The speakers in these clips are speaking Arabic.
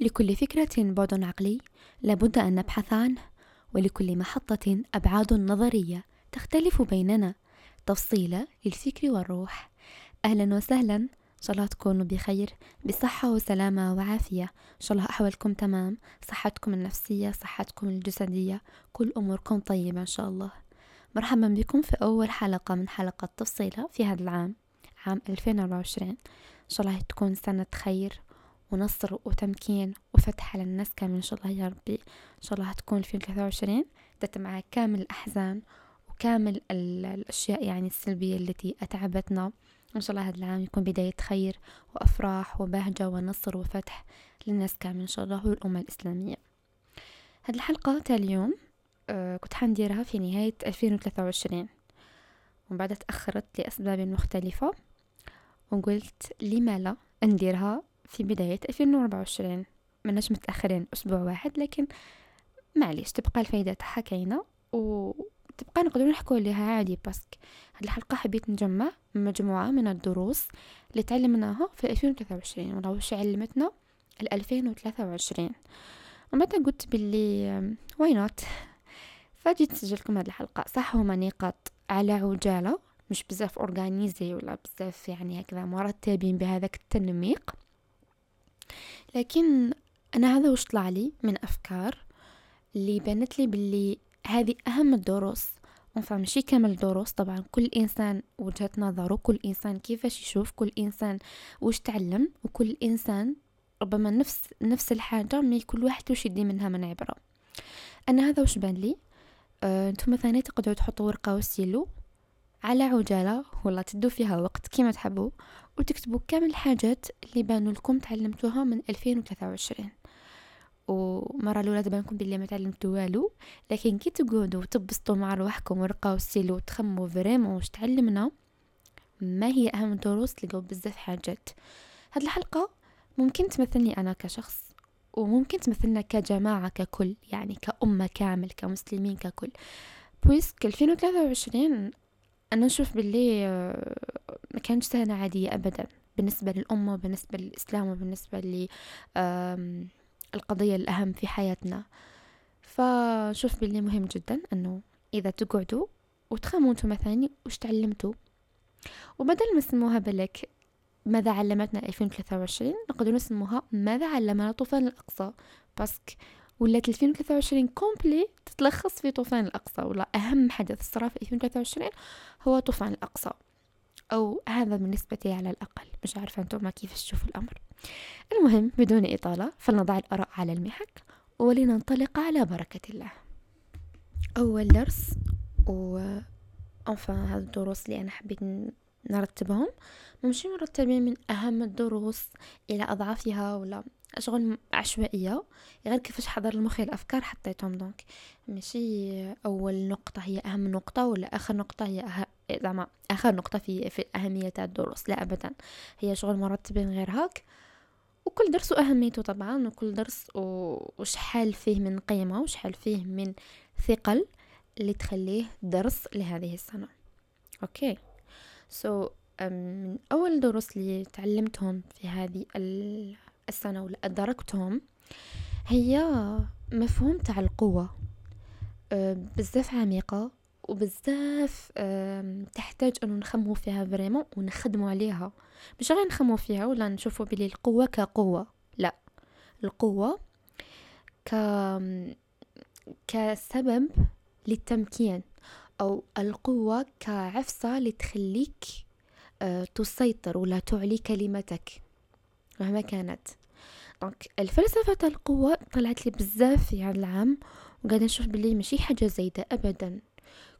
لكل فكرة بعد عقلي لابد أن نبحث عنه ولكل محطة أبعاد نظرية تختلف بيننا. تفصيلة للفكر والروح. أهلا وسهلا. إن شاء الله تكونوا بخير بصحة وسلامة وعافية. إن شاء الله أحوالكم تمام. صحتكم النفسية صحتكم الجسدية. كل أموركم طيبة إن شاء الله. مرحبا بكم في أول حلقة من حلقة تفصيلة في هذا العام عام 2024 إن شاء الله تكون سنة خير. ونصر وتمكين وفتح على الناس كامل إن شاء الله يا ربي. إن شاء الله هتكون في 2023 تتم معها كامل الأحزان وكامل الأشياء يعني السلبية التي أتعبتنا. إن شاء الله هذا العام يكون بداية خير وأفراح وبهجة ونصر وفتح للناس كامل إن شاء الله والأمة الإسلامية. هذه الحلقة تاع اليوم آه كنت حنديرها في نهاية 2023 ومن تأخرت لأسباب مختلفة وقلت لما لا نديرها؟ في بداية 2024 مناش متأخرين أسبوع واحد لكن معليش تبقى الفايدة تاعها كاينة وتبقى نقدر نحكو عليها عادي parce que هاد الحلقة حبيت نجمع مجموعة من الدروس اللي تعلمناها في 2023 ولا وش علمتنا ال 2023 ومتى قلت باللي why not فجيت نسجلكم هاد الحلقة. صح هما نقاط على عجالة مش بزاف اورغانيزي ولا بزاف يعني هكذا مرتبين بهذاك التنميق. لكن أنا هذا وش طلع لي من أفكار اللي بانت لي باللي هذه أهم الدروس. ماشي كامل الدروس طبعا كل إنسان وجهة نظره كل إنسان كيفاش يشوف كل إنسان وش تعلم وكل إنسان ربما نفس نفس الحاجة مي كل واحد وش يدي منها من عبرة. أنا هذا وش بان لي؟ آه، أنتم مثلا تقدروا تحطوا ورقة وستيلو على عجالة ولا تدوا فيها وقت كيما تحبوا وتكتبوا كامل الحاجات اللي بانوا لكم تعلمتوها من 2023 ومرة الأولى تبانكم باللي ما تعلمتوا والو لكن كي تقعدوا وتبسطوا مع روحكم ورقة وستيلو وتخموا vraiment واش تعلمنا ما هي أهم الدروس تلقاو بزاف حاجات. هاد الحلقة ممكن تمثلني أنا كشخص وممكن تمثلنا كجماعة ككل يعني كأمة كامل كمسلمين ككل. بويسك 2023 أنا نشوف باللي آه، ما كانش سنة عادية أبدا بالنسبة للأمة وبالنسبة للإسلام وبالنسبة للقضية الأهم في حياتنا. فشوف باللي مهم جدا أنه إذا تقعدوا وتخموا أنتم مثلا وش تعلمتوا. وبدل ما نسموها بالك ماذا علمتنا 2023 نقدر نسموها ماذا علمنا طوفان الأقصى. parce que ولات 2023 complète تتلخص في طوفان الأقصى ولا أهم حدث صرا في 2023 هو طوفان الأقصى. أو هذا بالنسبة لي على الأقل مش عارفة أنتم كيف تشوفوا الأمر. المهم بدون إطالة فلنضع الآراء على المحك ولننطلق على بركة الله. أول درس و أنفا هذا الدروس اللي أنا حبيت نرتبهم. مش مرتبين من أهم الدروس إلى أضعافها ولا شغل عشوائية غير كيفاش حضر المخي الأفكار حطيتهم. دونك ماشي أول نقطة هي أهم نقطة ولا آخر نقطة هي أه... زعما آخر نقطة في في الأهمية تاع الدروس. لا أبدا. هي شغل مرتبين غير هاك. وكل درس أهميته طبعا وكل درس وشحال فيه من قيمة وشحال فيه من ثقل اللي تخليه درس لهذه السنة. okay so so, من أول دروس اللي تعلمتهم في هذه السنة ولا أدركتهم هي مفهوم تاع القوة أه، بزاف عميقة وبزاف تحتاج أنه نخمو فيها vraiment ونخدمو عليها. مش غير نخمو فيها ولا نشوفو بلي القوة كقوة لا. القوة ك كسبب للتمكين أو القوة كعفصة لتخليك أه، تسيطر ولا تعلي كلمتك. مهما كانت. donc الفلسفة تاع القوة طلعت لي بزاف في هذا العام وقاعدة نشوف بلي ماشي حاجة زايدة أبدا.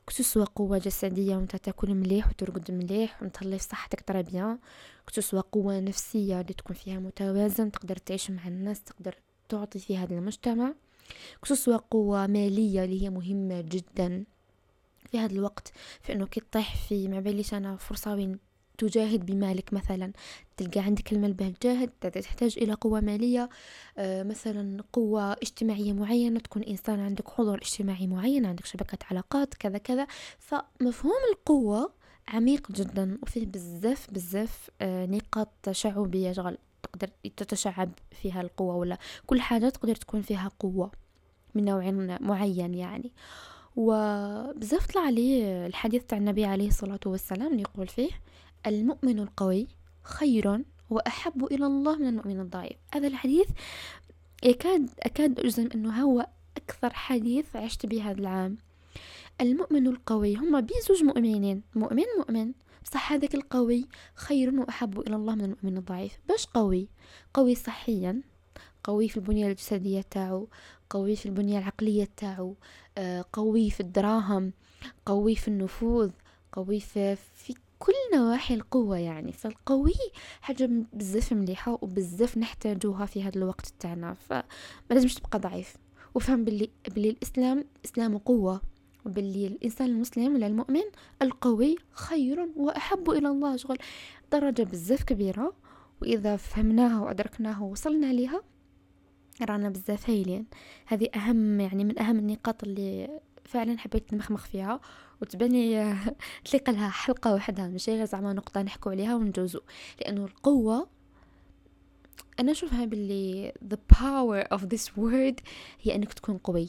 que ce soit قوة جسدية وانت تاكل مليح وترقد مليح وتهلي في صحتك très bien كسوسوا قوة نفسية اللي تكون فيها متوازن تقدر تعيش مع الناس تقدر تعطي في هذا المجتمع. كسوسوا قوة مالية اللي هي مهمة جدا في هذا الوقت في إنه كي تطيح في ما باليش أنا فرصة وين تجاهد بمالك مثلا. تلقى عندك المال به تجاهد تحتاج إلى قوة مالية آه، مثلا قوة اجتماعية معينة تكون إنسان عندك حضور اجتماعي معين عندك شبكة علاقات كذا كذا. فمفهوم القوة عميق جدا وفيه بزاف بزاف آه، نقاط تشعبية شغل تقدر تتشعب فيها القوة ولا كل حاجة تقدر تكون فيها قوة من نوع معين يعني. وبزاف طلع لي الحديث تاع النبي عليه الصلاة والسلام يقول فيه المؤمن القوي خير وأحب إلى الله من المؤمن الضعيف. هذا الحديث يكاد أكاد أجزم أنه هو أكثر حديث عشت به هذا العام. المؤمن القوي هما بيزوج مؤمنين. مؤمن مؤمن. بصح هذاك القوي خير وأحب إلى الله من المؤمن الضعيف. باش قوي؟ قوي صحيا قوي في البنية الجسدية تاعو قوي في البنية العقلية تاعو آه، قوي في الدراهم قوي في النفوذ قوي في, في كل نواحي القوة يعني فالقوي حاجة بزاف مليحة وبزاف نحتاجوها في هذا الوقت تاعنا فما لازمش تبقى ضعيف. وفهم باللي, باللي الإسلام إسلام قوة وباللي الإنسان المسلم ولا المؤمن القوي خير وأحب إلى الله شغل درجة بزاف كبيرة وإذا فهمناها وأدركناها ووصلنا لها رانا بزاف هايلين. هذه أهم يعني من أهم النقاط اللي فعلا حبيت نمخمخ فيها. وتبني تلقى لها حلقة وحدها مش غير زعما نقطة نحكو عليها ونجوزو لأنه القوة أنا أشوفها باللي the power of this word هي أنك تكون قوي.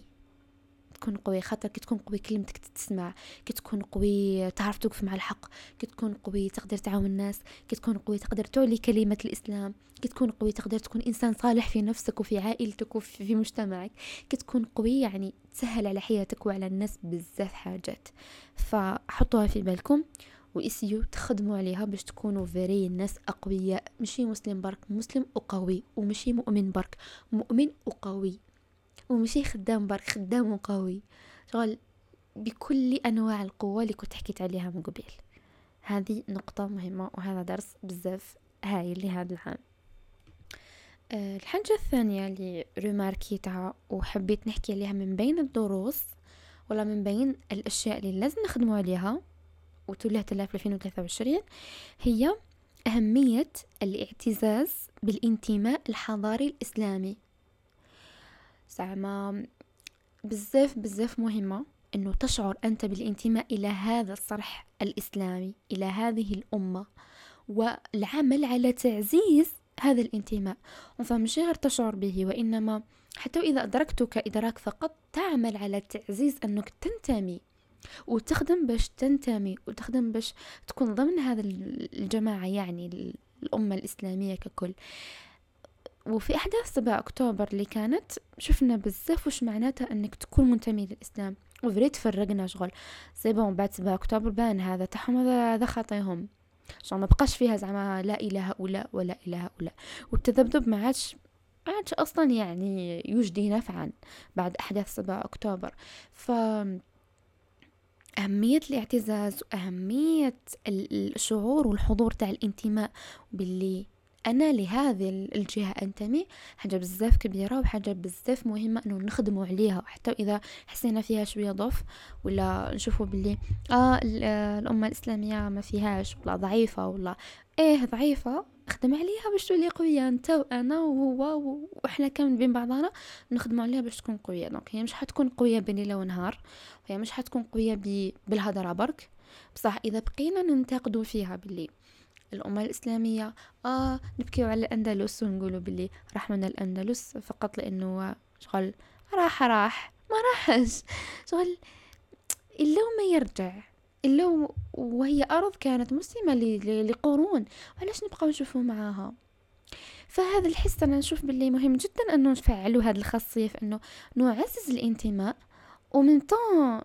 تكون قوي خاطر كي تكون قوي كلمتك تتسمع كي تكون قوي تعرف توقف مع الحق كي تكون قوي تقدر تعاون الناس كي تكون قوي تقدر تعلي كلمة الإسلام كي تكون قوي تقدر تكون إنسان صالح في نفسك وفي عائلتك وفي مجتمعك كي تكون قوي يعني تسهل على حياتك وعلى الناس بزاف حاجات. فحطوها في بالكم وإسيو تخدموا عليها باش تكونوا فيري الناس أقوياء مشي مسلم برك مسلم وقوي ومشي مؤمن برك مؤمن وقوي. ومشي خدام برك خدام وقوي شغل بكل أنواع القوة اللي كنت حكيت عليها من قبل هذه نقطة مهمة وهذا درس بزاف هايل لهذا العام. أه الحاجة الثانية اللي ريماركيتها وحبيت نحكي عليها من بين الدروس ولا من بين الأشياء اللي لازم نخدموا عليها وتوليها تلاف 2023 هي أهمية الاعتزاز بالانتماء الحضاري الإسلامي. زعما بزاف بزاف مهمة إنه تشعر أنت بالانتماء إلى هذا الصرح الإسلامي إلى هذه الأمة والعمل على تعزيز هذا الانتماء. فمش غير تشعر به وإنما حتى إذا ادركته كادراك فقط تعمل على تعزيز أنك تنتمي وتخدم باش تنتمي وتخدم باش تكون ضمن هذا الجماعة يعني الأمة الإسلامية ككل. وفي أحداث 7 أكتوبر اللي كانت شفنا بزاف وش معناتها أنك تكون منتمي للإسلام. وفريد فرقنا شغل. بون بعد 7 أكتوبر بان هذا تاعهم هذا خطيهم شغل ما بقاش فيها زعما لا إله هؤلاء ولا إله هؤلاء والتذبذب ما عادش ما عادش أصلا يعني يجدي نفعا بعد أحداث 7 أكتوبر. ف أهمية الاعتزاز وأهمية الشعور والحضور تاع الانتماء باللي أنا لهذه الجهة أنتمي. حاجة بزاف كبيرة وحاجة بزاف مهمة إنه نخدموا عليها حتى إذا حسينا فيها شوية ضعف ولا نشوفوا باللي آه الأمة الإسلامية ما فيهاش ولا ضعيفة ولا إيه ضعيفة خدم عليها باش تولي قوية أنت وأنا وهو وإحنا كامل بين بعضنا نخدموا عليها باش تكون قوية. دونك هي مش حتكون قوية بين ونهار هي مش حتكون قوية بالهضره برك بصح إذا بقينا ننتقدوا فيها باللي الأمة الإسلامية. آه نبكيو على الأندلس ونقولوا باللي راح من الأندلس فقط لأنه شغل راح راح ما راحش. شغل إلا ما يرجع إلا وهي أرض كانت مسلمة لقرون علاش نبقاو نشوفو معاها؟ فهذا الحس أنا نشوف باللي مهم جدا أنه نفعلوا هذه الخاصية في أنه نعزز الانتماء ومن طون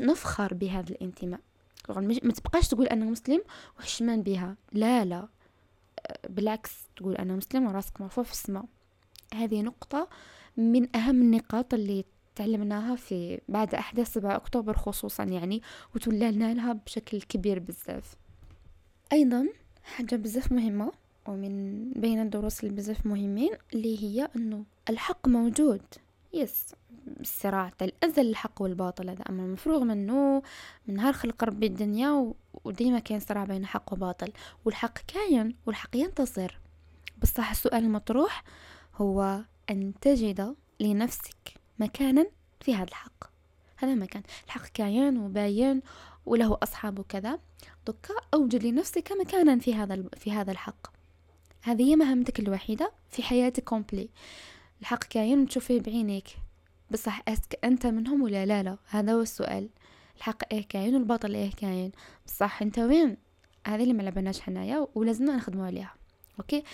نفخر بهذا الانتماء. ما تبقاش تقول أنا مسلم وحشمان بها لا لا. بالعكس تقول أنا مسلم وراسك مرفوع في السماء. هذه نقطة من أهم النقاط اللي تعلمناها في بعد أحداث 7 أكتوبر خصوصا يعني وتولالنا لها بشكل كبير بزاف. أيضا حاجة بزاف مهمة ومن بين الدروس اللي بزاف مهمين اللي هي إنه الحق موجود. يس الصراع تاع الأزل الحق والباطل. هذا أمر مفروغ منه من نهار خلق ربي الدنيا وديما كاين صراع بين حق وباطل. والحق كاين والحق ينتصر. بصح السؤال المطروح هو أن تجد لنفسك مكانا في هذا الحق. هذا مكان. الحق كاين وباين وله أصحاب وكذا. دوكا أوجد لنفسك مكانا في هذا في هذا الحق. هذه هي مهمتك الوحيدة في حياتك كومبلي. الحق كاين تشوفيه بعينيك. بصح أسك أنت منهم ولا لا لا. هذا هو السؤال. الحق إيه كاين والباطل إيه كاين. بصح أنت وين؟ هذه اللي ملعبناش حنايا ولازمنا نخدموا عليها. okay?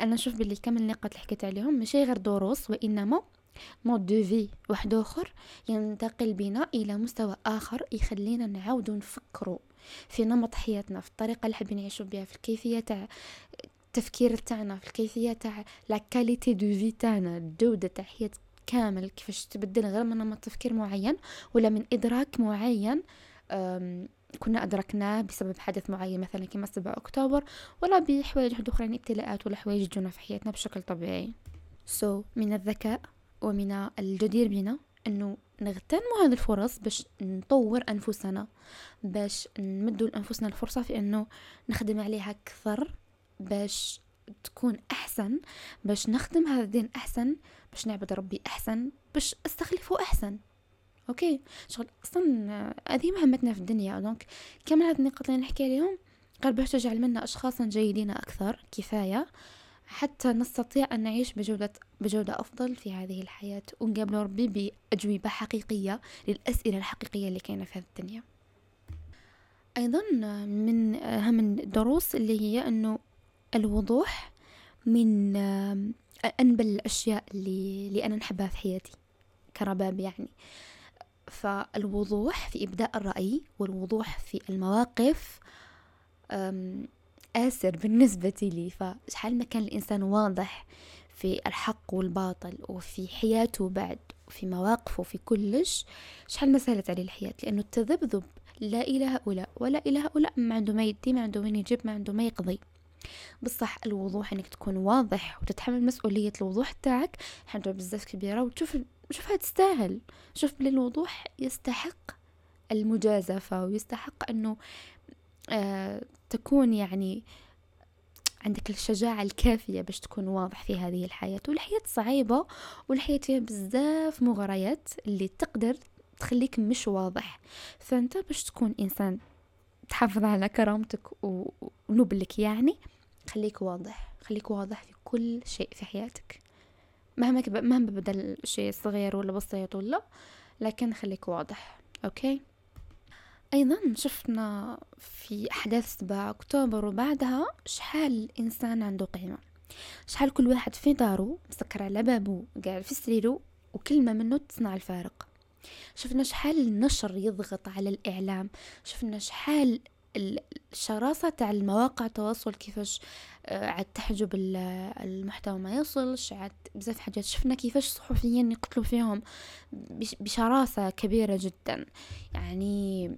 أنا نشوف باللي كم النقاط اللي حكيت عليهم ماشي غير دروس وإنما mode de vie واحد آخر ينتقل بنا إلى مستوى آخر يخلينا نعاود نفكروا في نمط حياتنا في الطريقة اللي حابين نعيشوا بها في الكيفية تاع التفكير تاعنا في الكيفية تاع la qualité de vie تاعنا الجودة تاع حياة كامل كيفاش تبدل غير من نمط تفكير معين ولا من إدراك معين كنا أدركناه بسبب حدث معين مثلا كما 7 أكتوبر ولا بحوايج أخرى ابتلاءات ولا حوايج تجونا في حياتنا بشكل طبيعي. سو so, من الذكاء ومن الجدير بنا أنه نغتنموا هذه الفرص باش نطور أنفسنا باش نمدوا لأنفسنا الفرصة في أنه نخدم عليها أكثر باش تكون أحسن باش نخدم هذا الدين أحسن باش نعبد ربي أحسن باش أستخلفه أحسن. okay? شغل أصلا هذه مهمتنا في الدنيا. donc كم هذه النقاط اللي نحكي عليهم؟ قال باش تجعل منا اشخاصا جيدين أكثر كفاية. حتى نستطيع أن نعيش بجودة, بجودة أفضل في هذه الحياة. ونقابل ربي بأجوبة حقيقية للأسئلة الحقيقية اللي كاينة في هذه الدنيا. أيضا من أهم الدروس اللي هي أنه الوضوح من أنبل الأشياء اللي, اللي أنا نحبها في حياتي كرباب يعني. فالوضوح في إبداء الرأي والوضوح في المواقف آسر بالنسبة لي. فشحال ما كان الإنسان واضح في الحق والباطل وفي حياته بعد وفي مواقفه وفي كلش شحال ما سهلت عليه الحياة؟ لأنه التذبذب لا إلى هؤلاء ولا إلى هؤلاء ما عنده ما يدي ما عنده وين يجيب ما عنده ما يقضي. بصح الوضوح إنك تكون واضح وتتحمل مسؤولية الوضوح تاعك. حاجة بزاف كبيرة وتشوف شوفها تستاهل. شوف بلي الوضوح يستحق المجازفة ويستحق أنه آه تكون يعني عندك الشجاعة الكافية باش تكون واضح في هذه الحياة. والحياة صعيبة والحياة فيها بزاف مغريات اللي تقدر تخليك مش واضح. فأنت باش تكون إنسان تحافظ على كرامتك ونبلك يعني خليك واضح خليك واضح في كل شيء في حياتك. مهما مهما بدا الشيء صغير ولا بسيط ولا لكن خليك واضح أوكي؟ أيضا شفنا في أحداث 7 أكتوبر وبعدها شحال الانسان عنده قيمة. شحال كل واحد في دارو مسكر على بابو قاعد في سريره وكلمة منه تصنع الفارق. شفنا شحال النشر يضغط على الإعلام. شفنا شحال الشراسة تاع المواقع التواصل كيفاش آه، عاد تحجب المحتوى ما يوصلش عاد بزاف حاجات. شفنا كيفاش الصحفيين يقتلوا فيهم بشراسة كبيرة جدا. يعني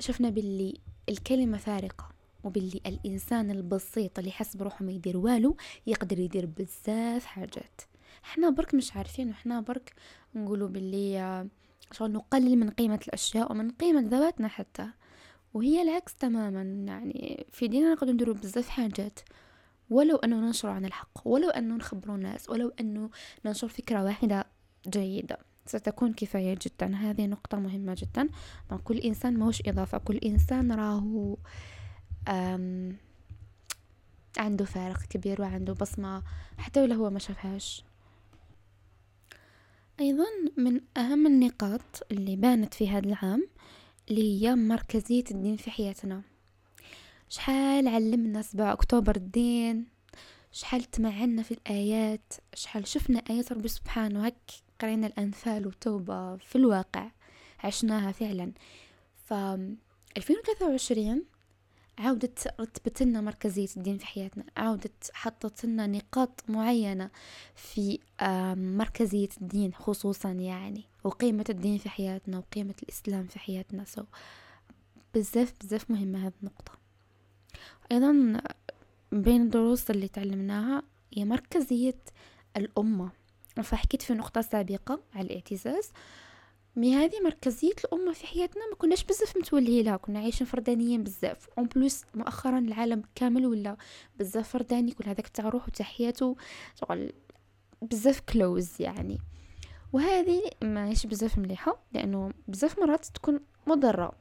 شفنا باللي الكلمة فارقة وباللي الإنسان البسيط اللي يحس بروحه ما يدير والو يقدر يدير بزاف حاجات. إحنا برك مش عارفين وحنا برك نقولوا باللي آه، شغل نقلل من قيمة الأشياء ومن قيمة ذواتنا حتى. وهي العكس تماما. يعني في ديننا نقدر نديرو بزاف حاجات ولو أنه ننشر عن الحق ولو أنه نخبروا الناس ولو أنه ننشر فكرة واحدة جيدة ستكون كفاية جدا. هذه نقطة مهمة جدا. كل إنسان موش إضافة. كل إنسان راهو عنده فارق كبير وعنده بصمة حتى ولو هو ما شافهاش. أيضا من أهم النقاط اللي بانت في هذا العام اللي هي مركزية الدين في حياتنا. شحال علمنا سبعة أكتوبر الدين؟ شحال تمعنا في الآيات؟ شحال شفنا آيات ربي سبحانه؟ هك قرينا الأنفال وتوبة في الواقع. عشناها فعلا. ف 2023 عاودت رتبت لنا مركزية الدين في حياتنا. عاودت حطت لنا نقاط معينة في مركزية الدين خصوصا يعني. وقيمة الدين في حياتنا وقيمة الإسلام في حياتنا. سو بزاف بزاف مهمة هذه النقطة. أيضا بين الدروس اللي تعلمناها هي مركزية الأمة. فحكيت في نقطة سابقة على الاعتزاز. mais هذه مركزية الأمة في حياتنا ما كناش بزاف متولي لها كنا عايشين فردانيين بزاف. en plus مؤخرا العالم كامل ولا بزاف فرداني. كل هذاك تاع روحو تاع بزاف close يعني. وهذه ماهيش بزاف مليحة لأنه بزاف مرات تكون مضرة.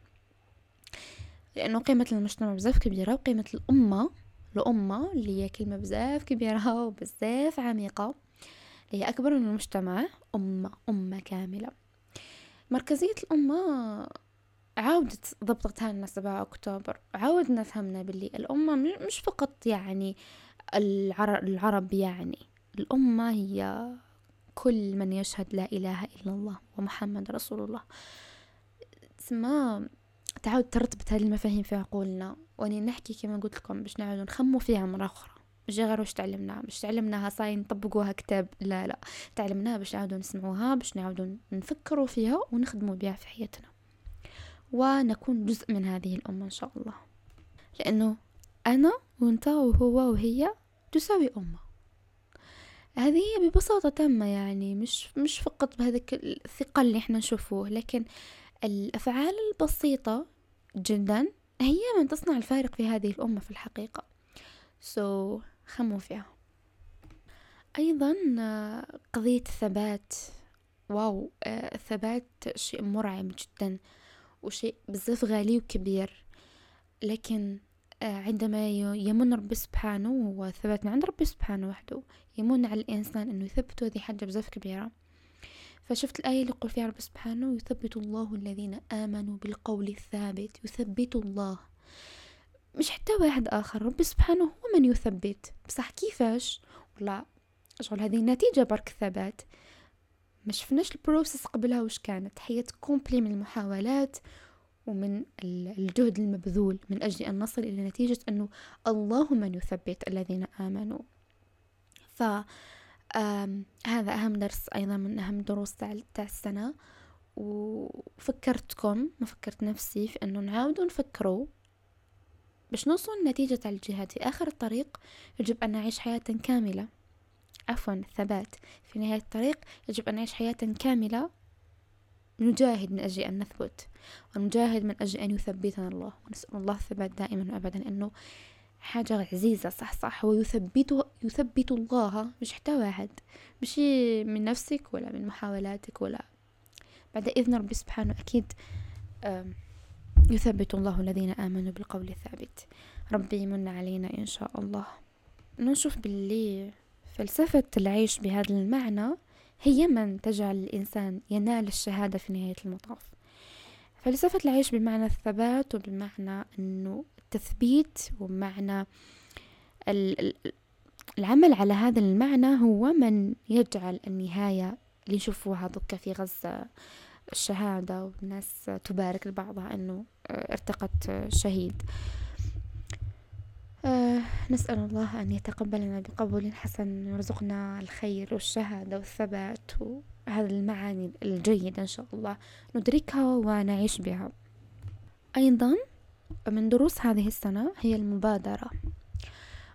لأنه قيمة المجتمع بزاف كبيرة وقيمة الأمة الأمة اللي هي كلمة بزاف كبيرة وبزاف عميقة اللي هي أكبر من المجتمع. أمة أمة كاملة. مركزية الأمة عاودت ضبطتها لنا 7 أكتوبر. عاودنا فهمنا باللي الأمة مش فقط يعني العرب يعني. الأمة هي كل من يشهد لا إله إلا الله ومحمد رسول الله. تسمى تعاود ترتبط هذه المفاهيم في عقولنا. واني نحكي كما قلت لكم باش نعاود نخمو فيها مرة أخرى. مش غير واش تعلمناها مش تعلمناها صاي نطبقوها كتاب. لا لا. تعلمناها باش نعاودو نسمعوها باش نعاودو نفكروا فيها ونخدموا بها في حياتنا. ونكون جزء من هذه الأمة إن شاء الله. لأنه أنا وأنت وهو وهي تساوي أمة. هذه هي ببساطة تامة يعني مش مش فقط بهذاك الثقة اللي إحنا نشوفوه لكن الأفعال البسيطة جدا هي من تصنع الفارق في هذه الأمة في الحقيقة. سو so, خموا فيها. أيضا قضية الثبات. واو الثبات شيء مرعب جدا وشيء بزاف غالي وكبير. لكن عندما يمن ربي سبحانه وثبات من عند ربي سبحانه وحده يمن على الإنسان أنه يثبته هذه حاجة بزاف كبيرة. فشفت الآية اللي يقول فيها رب سبحانه يثبت الله الذين آمنوا بالقول الثابت يثبت الله. مش حتى واحد آخر رب سبحانه هو من يثبت. بصح كيفاش؟ ولا شغل هذه النتيجة برك ثبات. ما شفناش ال process قبلها وش كانت حياة complète من المحاولات ومن الجهد المبذول من أجل أن نصل إلى نتيجة أنه الله من يثبت الذين آمنوا. ف هذا أهم درس أيضا من أهم دروس تاع السنة. وفكرتكم ما فكرت نفسي في أنه نعاود نفكروا باش نوصل لنتيجة الجهاد. في آخر الطريق يجب أن نعيش حياة كاملة. عفوا الثبات في نهاية الطريق يجب أن نعيش حياة كاملة نجاهد من أجل أن نثبت ونجاهد من أجل أن يثبتنا الله ونسأل الله الثبات دائما وأبدا أنه حاجة عزيزة صح صح. هو يثبت يثبت الله مش حتى واحد مش من نفسك ولا من محاولاتك ولا بعد إذن ربي سبحانه أكيد يثبت الله الذين آمنوا بالقول الثابت. ربي يمن علينا إن شاء الله. نشوف باللي فلسفة العيش بهذا المعنى هي من تجعل الإنسان ينال الشهادة في نهاية المطاف. فلسفة العيش بمعنى الثبات وبمعنى أنه التثبيت ومعنى العمل على هذا المعنى هو من يجعل النهاية اللي نشوفوها ضدك في غزة الشهادة والناس تبارك لبعضها أنه ارتقت شهيد. آه نسأل الله أن يتقبلنا بقبول حسن ويرزقنا الخير والشهادة والثبات وهذه المعاني الجيدة إن شاء الله ندركها ونعيش بها. أيضا من دروس هذه السنة هي المبادرة.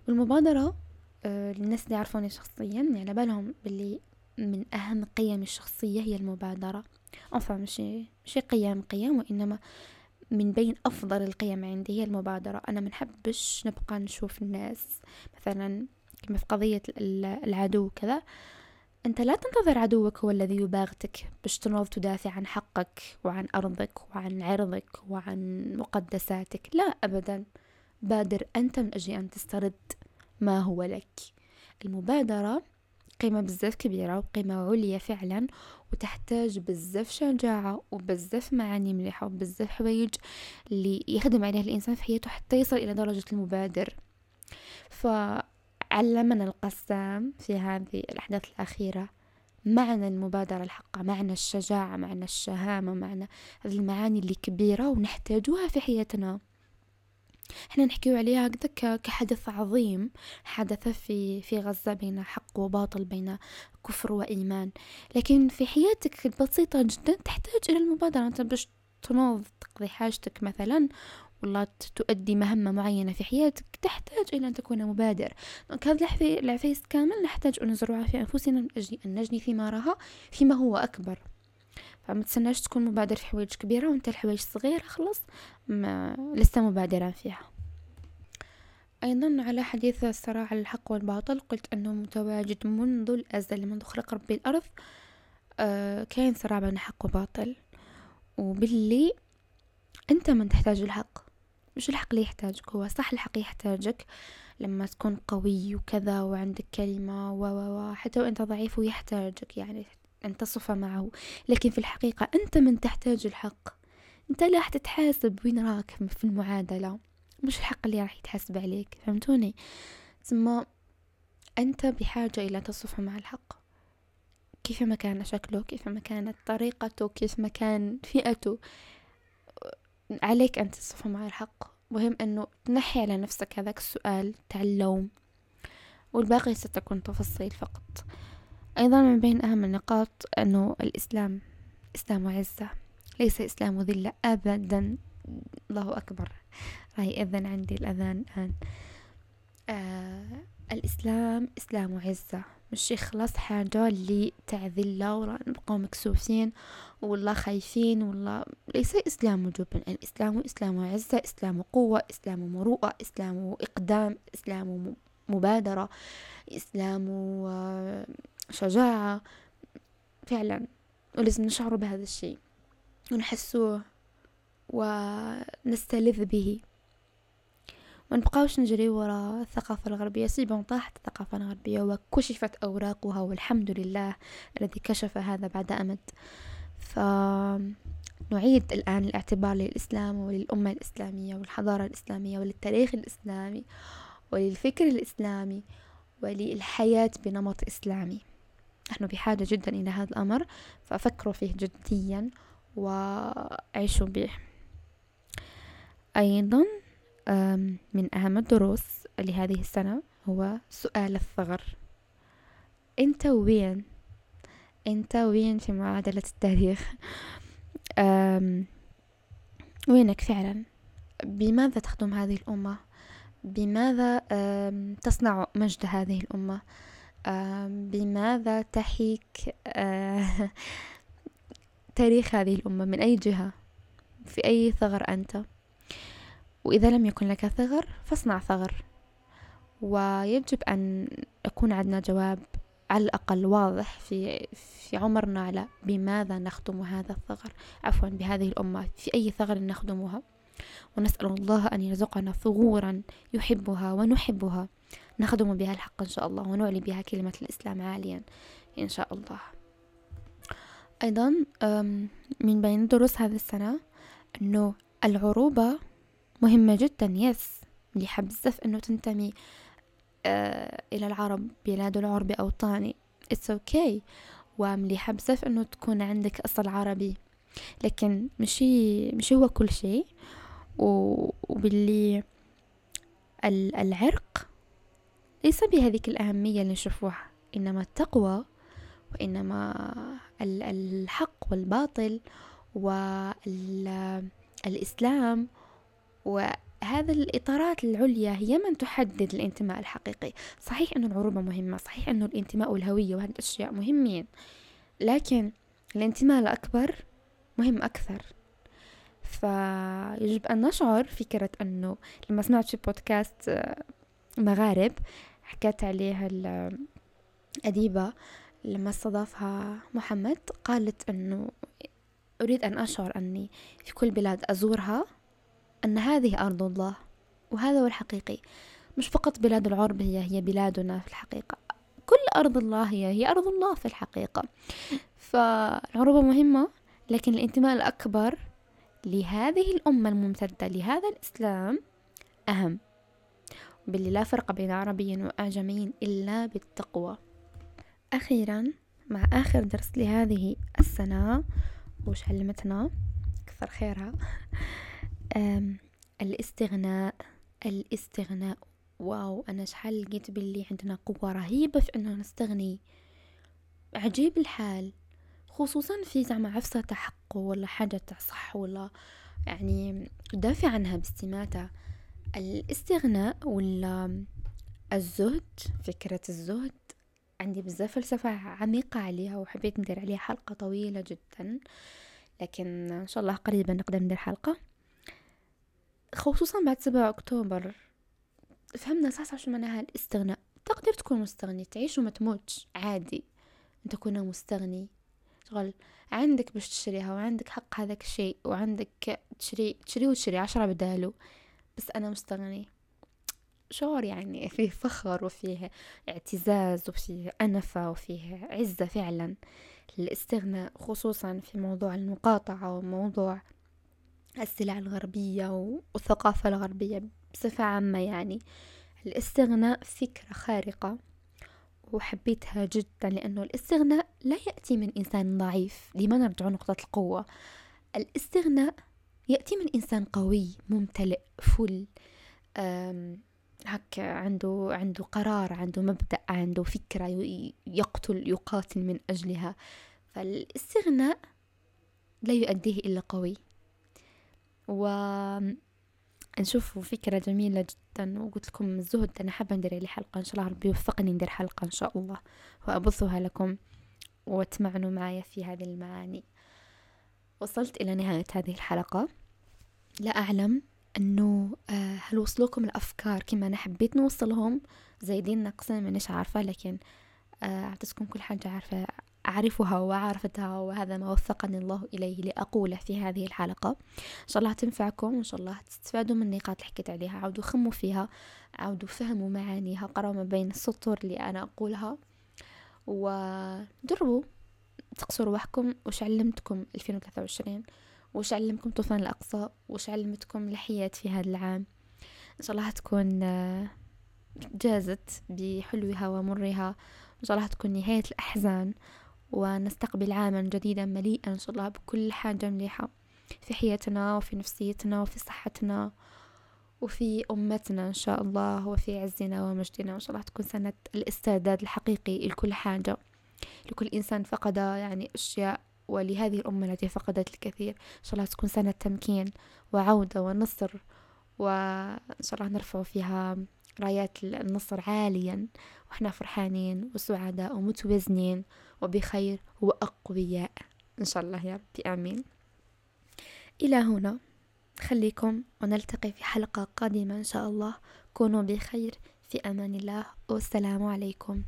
والمبادرة آه للناس اللي يعرفوني شخصيا على بالهم باللي من أهم قيم الشخصية هي المبادرة. أنفع مشي مشي قيم قيم وإنما من بين أفضل القيم عندي هي المبادرة. أنا منحبش نبقى نشوف الناس مثلا كما في قضية العدو كذا أنت لا تنتظر عدوك هو الذي يباغتك باش تنوض تدافع عن حقك وعن أرضك وعن عرضك وعن مقدساتك. لا أبدا. بادر أنت من أجل أن تسترد ما هو لك. المبادرة قيمة بزاف كبيرة وقيمة عليا فعلا وتحتاج بزاف شجاعة وبزاف معاني مليحة وبزاف حوايج اللي يخدم عليها الإنسان في حياته حتى يصل إلى درجة المبادر. فعلمنا القسام في هذه الأحداث الأخيرة معنى المبادرة الحقة معنى الشجاعة معنى الشهامة معنى هذه المعاني اللي كبيرة ونحتاجوها في حياتنا. إحنا نحكيو عليها هكذا كحدث عظيم حدث في في غزة بين حق وباطل بين كفر وإيمان. لكن في حياتك البسيطة جدا تحتاج إلى المبادرة. أنت باش تنوض تقضي حاجتك مثلا ولا تؤدي مهمة معينة في حياتك تحتاج إلى أن تكون مبادر. هذا العفيس كامل نحتاج أن نزرعها في أنفسنا من أجل أن نجني ثمارها فيما هو أكبر. فما تسناش تكون مبادر في حوايج كبيرة وانت الحوايج صغيرة خلص ما لست مبادرا فيها. أيضا على حديث الصراع الحق والباطل قلت أنه متواجد منذ الأزل منذ خلق ربي الأرض آه كاين صراع بين حق وباطل. وباللي أنت من تحتاج الحق. مش الحق اللي يحتاجك هو صح الحق يحتاجك. لما تكون قوي وكذا وعندك كلمة و و حتى وأنت ضعيف ويحتاجك يعني أن تصف معه لكن في الحقيقة أنت من تحتاج الحق. أنت اللي راح تتحاسب وين راك في المعادلة. مش الحق اللي راح يتحاسب عليك فهمتوني؟ ثم أنت بحاجة إلى تصف مع الحق. كيف ما كان شكله كيف ما كانت طريقته كيف ما كان فئته. عليك أن تصف مع الحق. مهم أنه تنحي على نفسك هذاك السؤال تاع اللوم. والباقي ستكون تفصيل فقط. أيضا من بين أهم النقاط أنه الإسلام إسلام عزة ليس إسلام ذلة أبدا. الله أكبر. راهي إذن عندي الأذان الآن. آه الإسلام إسلام عزة مش يخلص حاجة اللي تعذلة ولا نبقاو مكسوفين والله خايفين والله ليس إسلام جبن الإسلام إسلام عزة إسلام قوة إسلام مروءة إسلام إقدام إسلام مبادرة إسلام شجاعة. فعلا. ولازم نشعر بهذا الشيء. ونحسوه ونستلذ به. ما نبقاوش نجري وراء الثقافة الغربية. سيبون طاحت الثقافة الغربية وكشفت أوراقها والحمد لله الذي كشف هذا بعد أمد. فنعيد الآن الاعتبار للإسلام وللأمة الإسلامية والحضارة الإسلامية وللتاريخ الإسلامي وللفكر الإسلامي وللحياة بنمط إسلامي. نحن بحاجة جدا إلى هذا الأمر ففكروا فيه جديا وعيشوا به. أيضا من أهم الدروس لهذه السنة هو سؤال الثغر. أنت وين؟ أنت وين في معادلة التاريخ؟ وينك فعلا؟ بماذا تخدم هذه الأمة؟ بماذا تصنع مجد هذه الأمة؟ بماذا تحيك آه، تاريخ هذه الأمة؟ من أي جهة؟ في أي ثغر أنت؟ وإذا لم يكن لك ثغر فاصنع ثغر. ويجب أن يكون عندنا جواب على الأقل واضح في في عمرنا على بماذا نخدم هذا الثغر. عفوا بهذه الأمة. في أي ثغر نخدمها؟ ونسأل الله أن يرزقنا ثغورا يحبها ونحبها. نخدم بها الحق إن شاء الله ونعلي بها كلمة الإسلام عاليا إن شاء الله. أيضا من بين دروس هذه السنة أنه العروبة مهمة جدا يس مليحة بزاف أنه تنتمي آه إلى العرب بلاد العرب أو طاني. It's okay. ومليحة بزاف أنه تكون عندك أصل عربي. لكن مشي مشي هو كل شيء. وباللي العرق ليس بهذيك الأهمية اللي نشوفوها إنما التقوى وإنما الحق والباطل والإسلام وهذا الإطارات العليا هي من تحدد الانتماء الحقيقي. صحيح أن العروبة مهمة صحيح أن الانتماء والهوية وهذه الأشياء مهمين لكن الانتماء الأكبر مهم أكثر. فيجب أن نشعر فكرة أنه لما سمعت في بودكاست آه، مغارب حكت عليه الأديبة لما استضافها محمد قالت أنه أريد أن أشعر أني في كل بلاد أزورها أن هذه أرض الله وهذا هو الحقيقي. مش فقط بلاد العرب هي هي بلادنا في الحقيقة. كل أرض الله هي هي أرض الله في الحقيقة. فالعروبة مهمة لكن الانتماء الأكبر لهذه الأمة الممتدة لهذا الإسلام أهم. باللي لا فرق بين عربي وأعجمي إلا بالتقوى. أخيرا مع آخر درس لهذه السنة وش علمتنا؟ كثر خيرها. الاستغناء الاستغناء. واو أنا شحال لقيت باللي عندنا قوة رهيبة في أنه نستغني. عجيب الحال. خصوصا في زعما عفسة حقه ولا حاجة صح ولا يعني دافع عنها باستماتة. الاستغناء ولا الزهد فكرة الزهد. عندي بزاف فلسفة عميقة عليها وحبيت ندير عليها حلقة طويلة جدا. لكن إن شاء الله قريبا نقدر ندير حلقة. خصوصا بعد سبعة أكتوبر. فهمنا صح شو معناها الاستغناء. تقدر تكون مستغني تعيش وما تموتش. عادي. تكون مستغني. شغل عندك باش تشتريها وعندك حق هذاك الشيء وعندك تشري تشري وتشري عشرة بداله بس أنا مستغني شعور يعني فيه فخر وفيه اعتزاز وفيه أنفة وفيه عزة فعلا. الاستغناء خصوصا في موضوع المقاطعة وموضوع السلع الغربية والثقافة الغربية بصفة عامة يعني. الاستغناء فكرة خارقة وحبيتها جدا لأنه الاستغناء لا يأتي من إنسان ضعيف لما نرجع نقطة القوة. الاستغناء يأتي من إنسان قوي ممتلئ فل هكا عنده عنده قرار عنده مبدأ عنده فكرة يقتل يقاتل من أجلها. فالاستغناء لا يؤديه إلا قوي. و نشوف فكرة جميلة جدا وقلت لكم الزهد أنا حابة ندير لي حلقة إن شاء الله ربي يوفقني ندير حلقة إن شاء الله. وأبثها لكم وتمعنوا معي في هذه المعاني. وصلت إلى نهاية هذه الحلقة. لا أعلم أنه آه، هل وصلوكم الأفكار كما أنا حبيت نوصلهم؟ زايدين ناقصين مانيش عارفة لكن آه، أعطيتكم كل حاجة عارفة أعرفها وعرفتها وهذا ما وفقني الله إليه لأقوله في هذه الحلقة. إن شاء الله تنفعكم وإن شاء الله تستفادوا من النقاط اللي حكيت عليها. عودوا خموا فيها عودوا فهموا معانيها قرأوا ما بين السطور اللي أنا أقولها وجربوا تقصوا روحكم وش علمتكم 2023 وش علمكم طوفان الأقصى؟ وش علمتكم الحياة في هذا العام؟ إن شاء الله تكون آه، جازت بحلوها ومرها. إن شاء الله تكون نهاية الأحزان ونستقبل عاما جديدا مليئا إن شاء الله بكل حاجة مليحة في حياتنا وفي نفسيتنا وفي صحتنا وفي أمتنا إن شاء الله وفي عزنا ومجدنا. وإن شاء الله تكون سنة الاستعداد الحقيقي لكل حاجة. لكل إنسان فقد يعني أشياء ولهذه الأمة التي فقدت الكثير. إن شاء الله تكون سنة تمكين وعودة ونصر وإن شاء الله نرفع فيها رايات النصر عاليا. وإحنا فرحانين وسعداء ومتوازنين وبخير وأقوياء. إن شاء الله يا ربي آمين. إلى هنا خليكم ونلتقي في حلقة قادمة إن شاء الله. كونوا بخير في أمان الله. والسلام عليكم.